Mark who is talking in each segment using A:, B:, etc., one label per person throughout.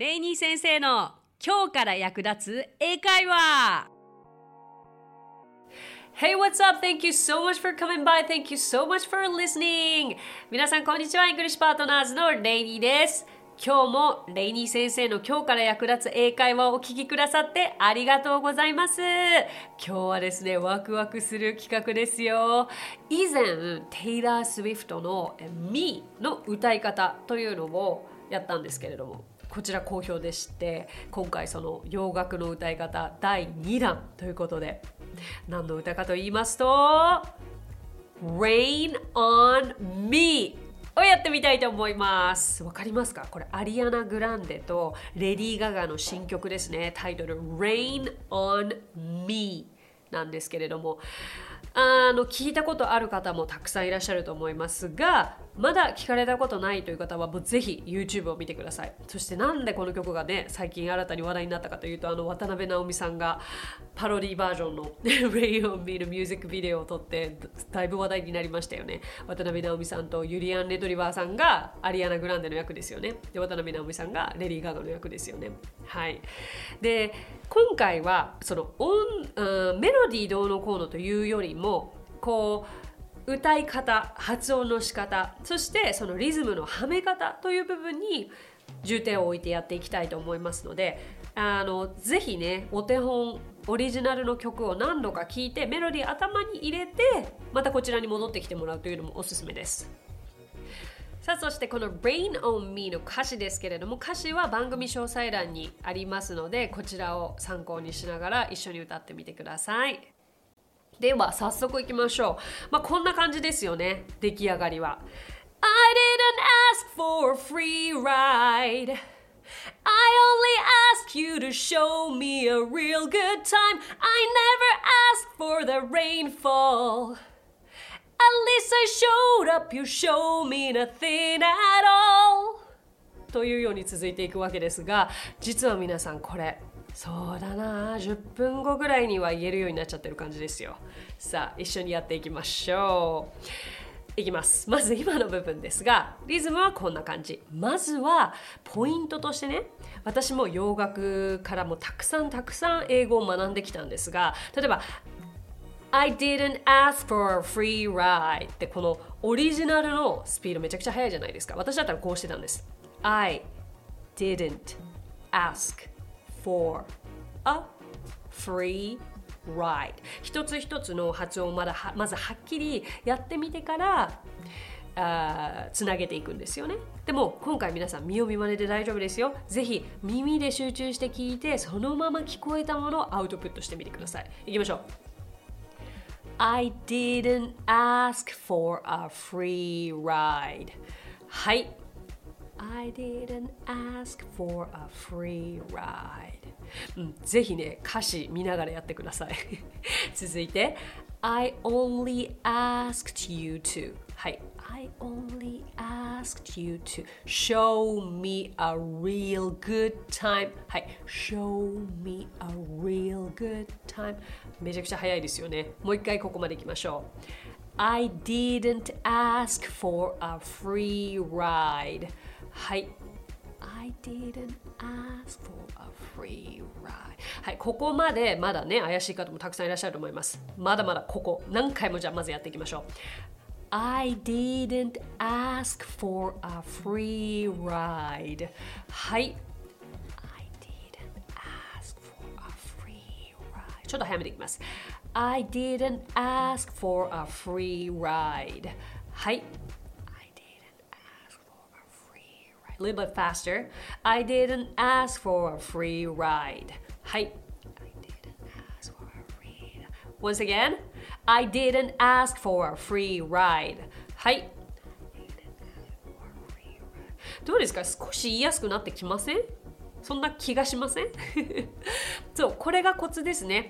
A: レイニー先生の今日から役立つ英会話 Hey, what's up? Thank you so much for coming by. Thank you so much for listening. 皆さん、こんにちは。 English Partners のレイニーです。今日もレイニー先生の今日から役立つ英会話をお聞きくださってありがとうございます。今日はですね、ワクワクする企画ですよ。以前、テイラー・スウィフトの Me の歌い方というのをやったんですけれども、こちら好評でして今回その洋楽の歌い方第2弾ということで何の歌かと言いますと Rain on Me をやってみたいと思います。わかりますか？これアリアナ・グランデとレディー・ガガの新曲ですね。タイトル Rain on Me なんですけれども。あの聞いたことある方もたくさんいらっしゃると思いますがまだ聞かれたことないという方はもうぜひ YouTube を見てください。そしてなんでこの曲がね最近新たに話題になったかというとあの渡辺直美さんがパロディバージョンの 「Rain on Me」のミュージックビデオを撮ってだいぶ話題になりましたよね。渡辺直美さんとユリアン・レトリバーさんがアリアナ・グランデの役ですよね。で渡辺直美さんがレディー・ガガの役ですよね。はい。で今回はその音、うん、メロディーどうのこうのというよりもこう歌い方発音の仕方そしてそのリズムのはめ方という部分に重点を置いてやっていきたいと思いますのであのぜひねお手本オリジナルの曲を何度か聴いてメロディー頭に入れてまたこちらに戻ってきてもらうというのもおすすめです。さあそしてこの Rain on Me の歌詞ですけれども歌詞は番組詳細欄にありますのでこちらを参考にしながら一緒に歌ってみてください。では早速いきましょう。まあ、こんな感じですよね。出来上がりは。I didn't ask for a free ride. I only ask you to show me a real good time. I never asked for the rainfall. At least I showed up, you show me nothing at all. というように続いていくわけですが、実は皆さんこれそうだな。10分後ぐらいには言えるようになっちゃってる感じですよ。さあ一緒にやっていきましょう。いきます。まず今の部分ですがリズムはこんな感じ。まずはポイントとしてね私も洋楽からもたくさんたくさん英語を学んできたんですが例えば I didn't ask for a free ride ってこのオリジナルのスピードめちゃくちゃ速いじゃないですか。私だったらこうしてたんです。I didn't ask for a free ride. 一つ一つの発音をまだまずはっきりやってみてからあつなげていくんですよね。でも今回皆さん見読み真似で大丈夫ですよ。ぜひ耳で集中して聞いてそのまま聞こえたものをアウトプットしてみてください。いきましょう。I didn't ask for a free ride. はい。I didn't ask for a free ride うん、ぜひね歌詞見ながらやってください続いて I only asked you to はい I only asked you to show me a real good time はい show me a real good time めちゃくちゃ早いですよねもう一回ここまでいきましょう I didn't ask for a free ride はい I didn't ask for a free ride はいここまでまだね怪しい方もたくさんいらっしゃると思いますまだまだここ何回もじゃあまずやっていきましょう I didn't ask for a free ride はい I didn't ask for a free ride ちょっと早めていきます I didn't ask for a free ride はい a little bit faster. I didn't ask for a free ride. はい。Once again, I didn't ask for a free ride. はい。どうですか少し言いやすくなってきませんそんな気がしませんそう、これがコツですね。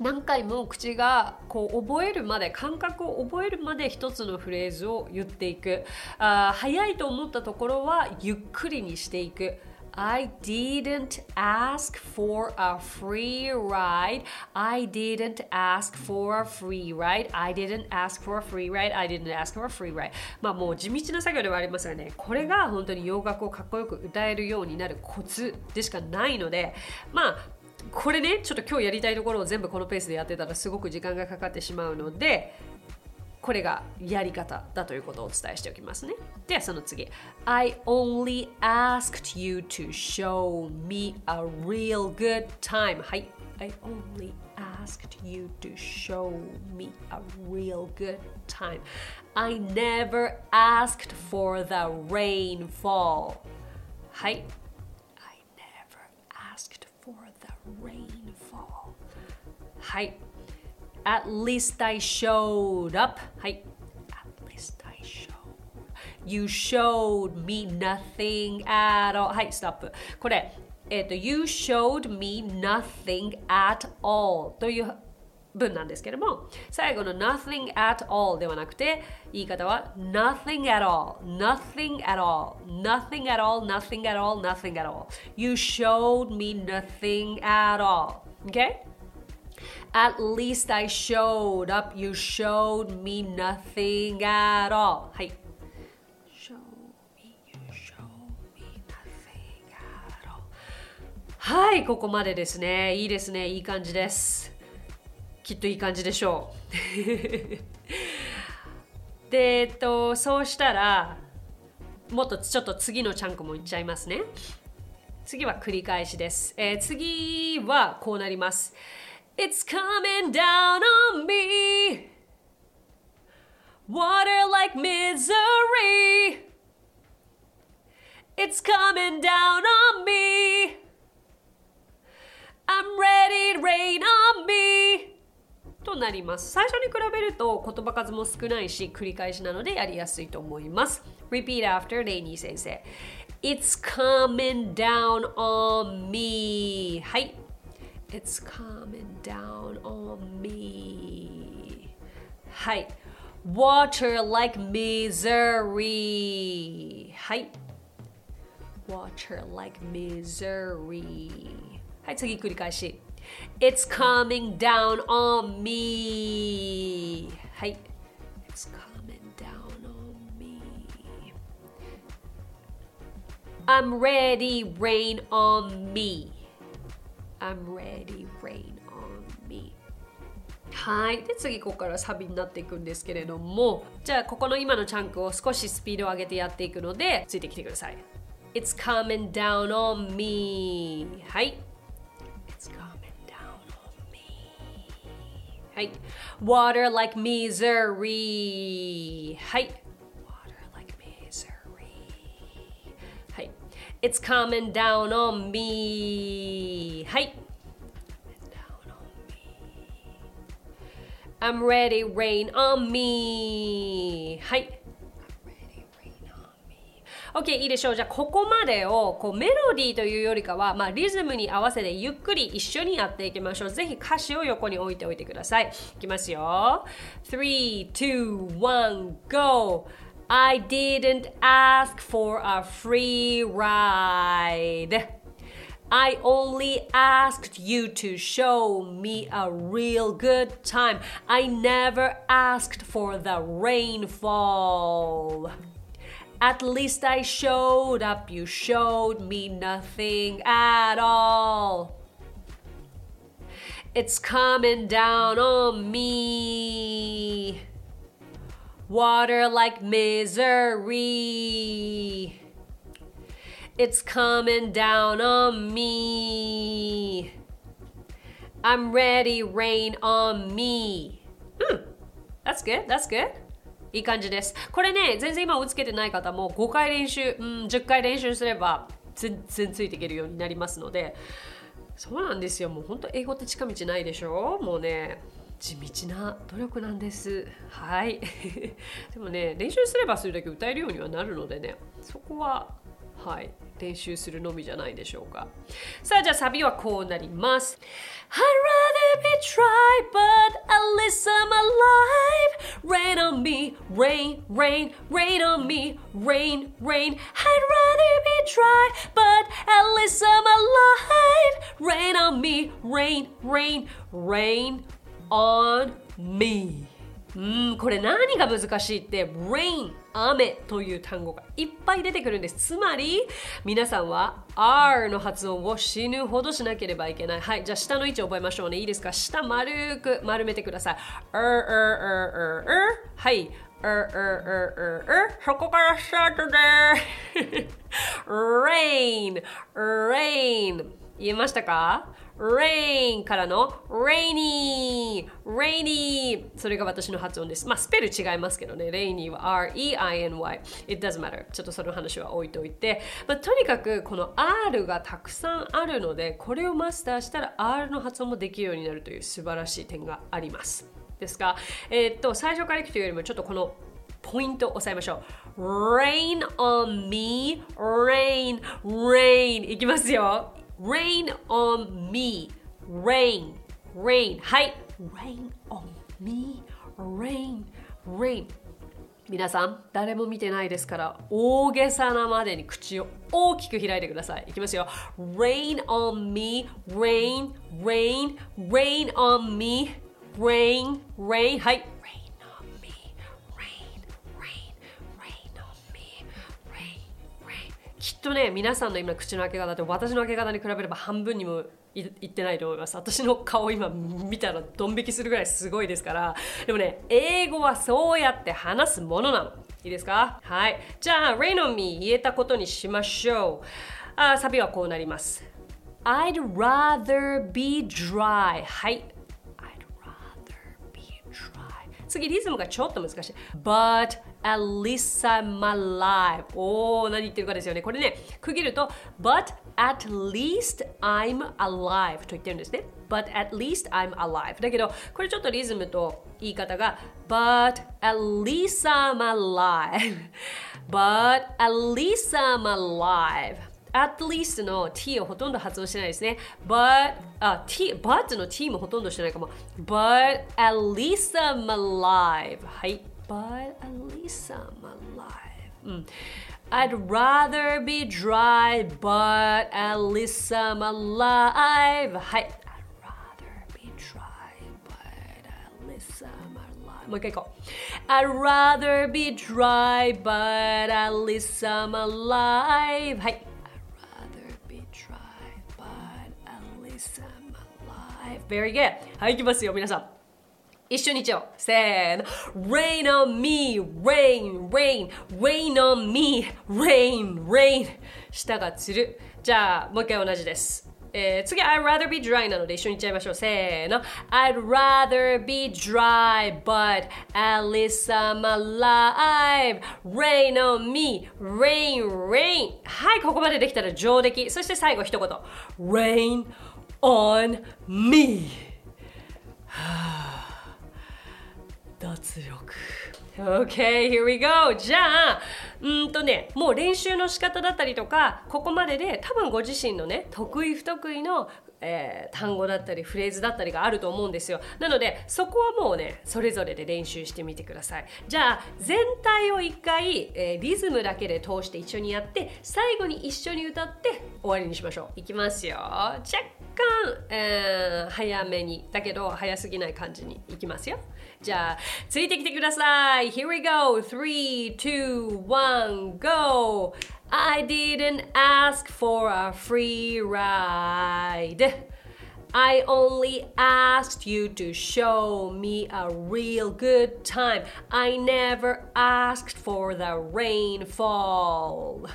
A: 何回も口がこう覚えるまで感覚を覚えるまで一つのフレーズを言っていくあ早いと思ったところはゆっくりにしていく I didn't ask for a free ride. I didn't ask for a free ride. I didn't ask for a free ride. I didn't ask for a free ride. まあもう地道な作業ではありますがね、これが本当に洋楽をかっこよく歌えるようになるコツでしかないので、まあこれね、ちょっと今日やりたいところを全部このペースでやってたらすごく時間がかかってしまうので、これがやり方だということをお伝えしておきますね。ではその次。I only asked you to show me a real good time. はい。I only asked you to show me a real good time. I never asked for the rainfall. はい。rainfall. はい。At least I showed up. はい。At least I showed. You showed me nothing at all. はい、ストップ。これ、えっ、ー、と、You showed me nothing at all という 文なんですけども、最後の nothing at all ではなくて、言い方は nothing at all, nothing at all, nothing at all, nothing at all, nothing at all. You showed me nothing at all. Okay? At least I showed up. You showed me nothing at all. はい。Show me, you show me nothing at all. はい、ここまでですね。いいですね。いい感じです。きっといい感じでしょう。で、えっと、そうしたら、もっとちょっと次のチャンクもいっちゃいますね。次は繰り返しです。えー、次はこうなります。It's coming down on me. Water like misery. It's coming down on me. I'm ready to rain on me. となります。最初に比べると言葉数も少ないし繰り返しなのでやりやすいと思います。Repeat after レイニー先生。It's coming down on me. はい。It's coming down on me. はい。Water like misery. はい。Water like misery. はい、次繰り返し。It's coming down on me. はい。It's coming down on me. I'm ready, rain on me. I'm ready, rain on me はいで次ここからサビになっていくんですけれどもじゃあここの今のチャンクを少しスピードを上げてやっていくのでついてきてください It's coming down on me はいはい Water like misery はい It's coming down on me. はい。I'm ready, rain on me. はい。OK いいでしょうじゃあここまでをこうメロディーというよりかは、まあ、リズムに合わせてゆっくり一緒にやっていきましょうぜひ歌詞を横に置いておいてくださいいきますよ3 2 1 go I didn't ask for a free ride. I only asked you to show me a real good time. I never asked for the rainfall. At least I showed up, you showed me nothing at all. It's coming down on me water like misery. It's coming down on me. I'm ready, rain on me. Hmm, that's good, that's good. いい感じです。これね、全然今追いつけてない方も5回練習、うん、10回練習すれば全然ついていけるようになりますので、そうなんですよ。もう本当英語って近道ないでしょ？もうね。地道な努力なんですはい でもね練習すればするだけ歌えるようにはなるのでねそこははい練習するのみじゃないでしょうかさあじゃあサビはこうなります I'd rather be dry, but at least I'm alive. Rain on me, rain, rain, rain on me, rain, rain. I'd rather be dry, but at least I'm alive. Rain on me, rain, rain, rain on me. うんこれ何が難しいって rain 雨という単語がいっぱい出てくるんです。つまり皆さんは R の発音を死ぬほどしなければいけない。はいじゃあ下の位置覚えましょうね。いいですか？下丸く丸めてください。R R R R R はい。R R R R R そこからスタートで rain rain 言えましたか？Rain からの rainy rainy それが私の発音です。まあスペル違いますけどね。rainy は R-E-I-N-Y it doesn't matter ちょっとその話は置いといて、まあ、とにかくこの R がたくさんあるのでこれをマスターしたら R の発音もできるようになるという素晴らしい点があります。ですが、えー、っと最初からいくというよりもちょっとこのポイントを押さえましょう。rain on me, rain, rain いきますよ。Rain on me rain rain はい rain on me rain rain 皆さん誰も見てないですから大げさなまでに口を大きく開いてくださいいきますよ rain on me rain rain rain on me rain rain はいきっとね皆さんの今口の開け方って私の開け方に比べれば半分にもいってないと思います。私の顔今見たらドン引きするぐらいすごいですから。でもね英語はそうやって話すものなの。いいですか？はい。じゃあ Rain on me 言えたことにしましょう。あサビはこうなります。I'd rather be dry. はい。I'd rather be dry. 次リズムがちょっと難しい。But at least I'm alive おー何言ってるかですよねこれね区切ると but at least I'm alive と言ってるんですね but at least I'm alive だけどこれちょっとリズムと言い方が but at least I'm alive but at least I'm alive at least の t をほとんど発音してないですね。but, あ、t, but の t もほとんどしてないかも。but at least I'm alive. はい。but at least I'm alive. Mm. I'd rather be dry, but at least I'm alive. Hi. I'd rather be dry, but at least I'm alive. もう一回行こう。I'd rather be dry, but at least I'm alive. はい。I'd rather be dry, but at least I'm alive. Very good. はい、行きますよ、皆さん。 一緒に言っちゃおう。せーの。Rain on me, rain, rain, rain on me, rain, rain. 舌がつる。じゃあ、もう一回同じです。えー、次、I'd rather be dry なので一緒に言っちゃいましょう。せーの。I'd rather be dry, but at least I'm alive. Rain on me, rain, rain. はい、ここまでできたら上出来。そして最後一言。Rain on me. 脱力 OK, here we go! じゃあ、うんとね、もう練習の仕方だったりとか、ここまでで多分ご自身のね、得意不得意の、えー、単語だったりフレーズだったりがあると思うんですよ。なので、そこはもうね、それぞれで練習してみてください。じゃあ、全体を一回、えー、リズムだけで通して一緒にやって、最後に一緒に歌って終わりにしましょう。いきますよ。若干、えー、早めに、だけど早すぎない感じにいきますよ。じゃあ、ついてきてください。Here we go. 3, 2, 1, go! I didn't ask for a free ride. I only asked you to show me a real good time. I never asked for the rainfall.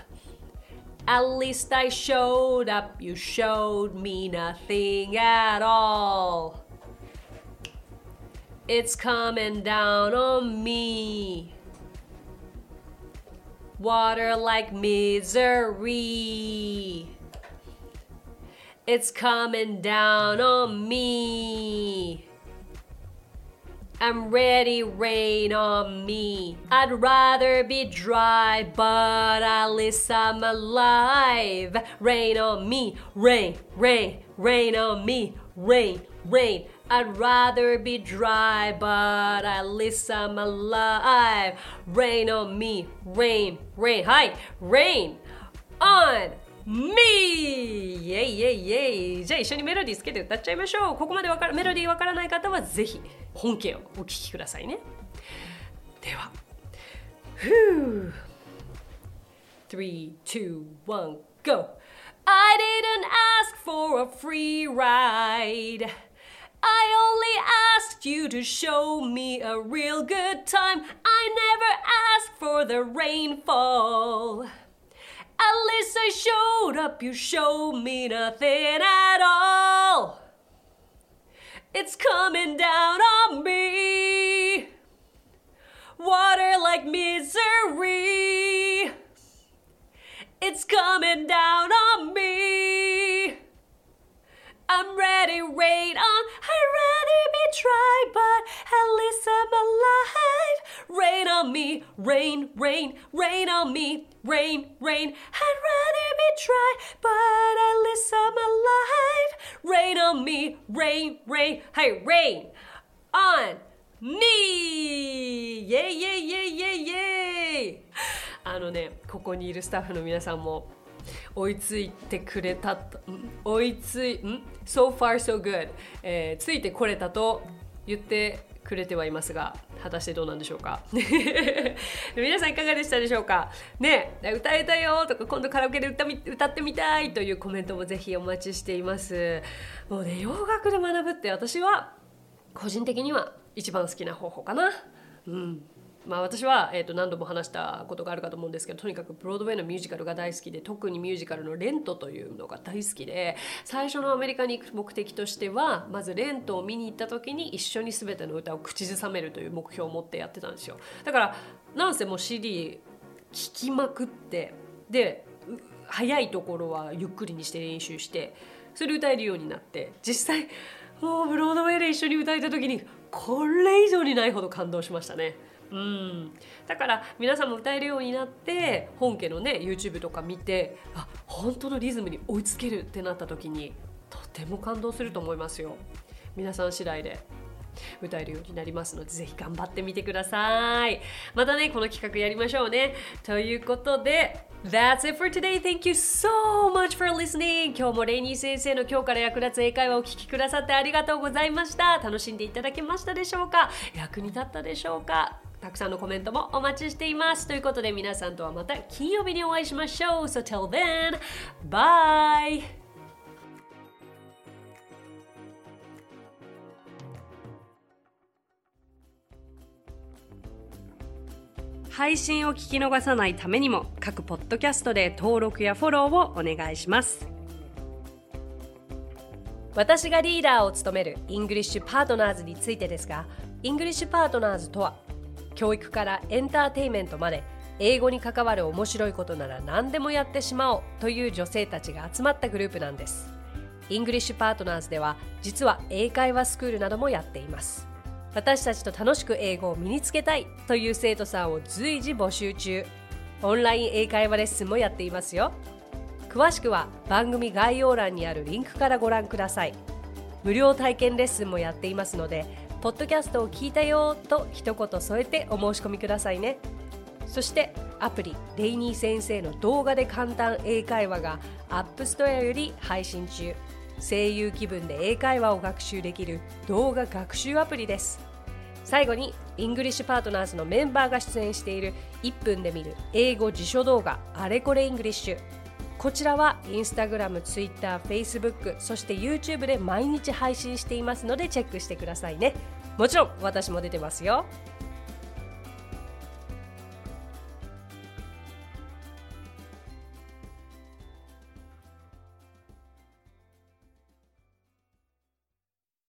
A: At least I showed up, you showed me nothing at all. It's coming down on me. Water like misery. It's coming down on me. I'm ready, rain on me. I'd rather be dry, but at least I'm alive. Rain on me, rain, rain, rain on me, rain, rain. I'd rather be dry, but at least I'm alive. Rain on me, rain, rain. Hi, rain on me! イェイイェイイェイじゃあ一緒にメロディーつけて歌っちゃいましょう。ここまでわかメロディーわからない方はぜひ本家をお聴きくださいね。では。ふう Three, two, one, go! I didn't ask for a free ride. I only asked you to show me a real good time. I never asked for the rainfall. At least I showed up, you showed me nothing at all. It's coming down on me. Water like misery. It's coming down on me. Rain, rain, rain on me, rain, rain. I'd rather be dry, but at least I'm alive. Rain on me, rain, rain. Hey, rain on me! イェイイェイイェイイェイイェイあのね、ここにいるスタッフの皆さんも追いついてくれたと追いついん so far so good、えー、ついてこれたと言ってくれてはいますが果たしてどうなんでしょうか？皆さんいかがでしたでしょうか？ね歌えたよとか今度カラオケで歌み歌ってみたいというコメントもぜひお待ちしています。もうね洋楽で学ぶって私は個人的には一番好きな方法かな。うん。まあ、私は、えー、と何度も話したことがあるかと思うんですけどとにかくブロードウェイのミュージカルが大好きで特にミュージカルの「レント」というのが大好きで最初のアメリカに行く目的としてはまずレントを見に行った時に一緒に全ての歌を口ずさめるという目標を持ってやってたんですよだからなんせもう CD 聴きまくってで早いところはゆっくりにして練習してそれで歌えるようになって実際もうブロードウェイで一緒に歌えた時にこれ以上にないほど感動しましたね。うん、だから皆さんも歌えるようになって本家のね YouTube とか見てあ本当のリズムに追いつけるってなった時にとても感動すると思いますよ皆さん次第で歌えるようになりますのでぜひ頑張ってみてくださいまたねこの企画やりましょうねということで That's it for today. Thank you so much for listening. 今日もレイニー先生の今日から役立つ英会話をお聞きくださってありがとうございました。楽しんでいただけましたでしょうか？役に立ったでしょうか？たくさんのコメントもお待ちしています。ということで皆さんとはまた金曜日にお会いしましょう。So till then, bye! 配信を聞き逃さないためにも各ポッドキャストで登録やフォローをお願いします私がリーダーを務める English Partners についてですが English Partners とは教育からエンターテインメントまで英語に関わる面白いことなら何でもやってしまおうという女性たちが集まったグループなんです。 English Partners では実は英会話スクールなどもやっています。私たちと楽しく英語を身につけたいという生徒さんを随時募集中。オンライン英会話レッスンもやっていますよ。詳しくは番組概要欄にあるリンクからご覧ください。無料体験レッスンもやっていますのでポッドキャストを聞いたよと一言添えてお申し込みくださいね。そしてアプリレイニー先生の動画で簡単英会話が App Store より配信中。声優気分で英会話を学習できる動画学習アプリです。最後に English Partners のメンバーが出演している1分で見る英語辞書動画あれこれ English こちらはインスタグラム、ツイッター、フェイスブックそして YouTube で毎日配信していますのでチェックしてくださいね。もちろん私も出てますよ。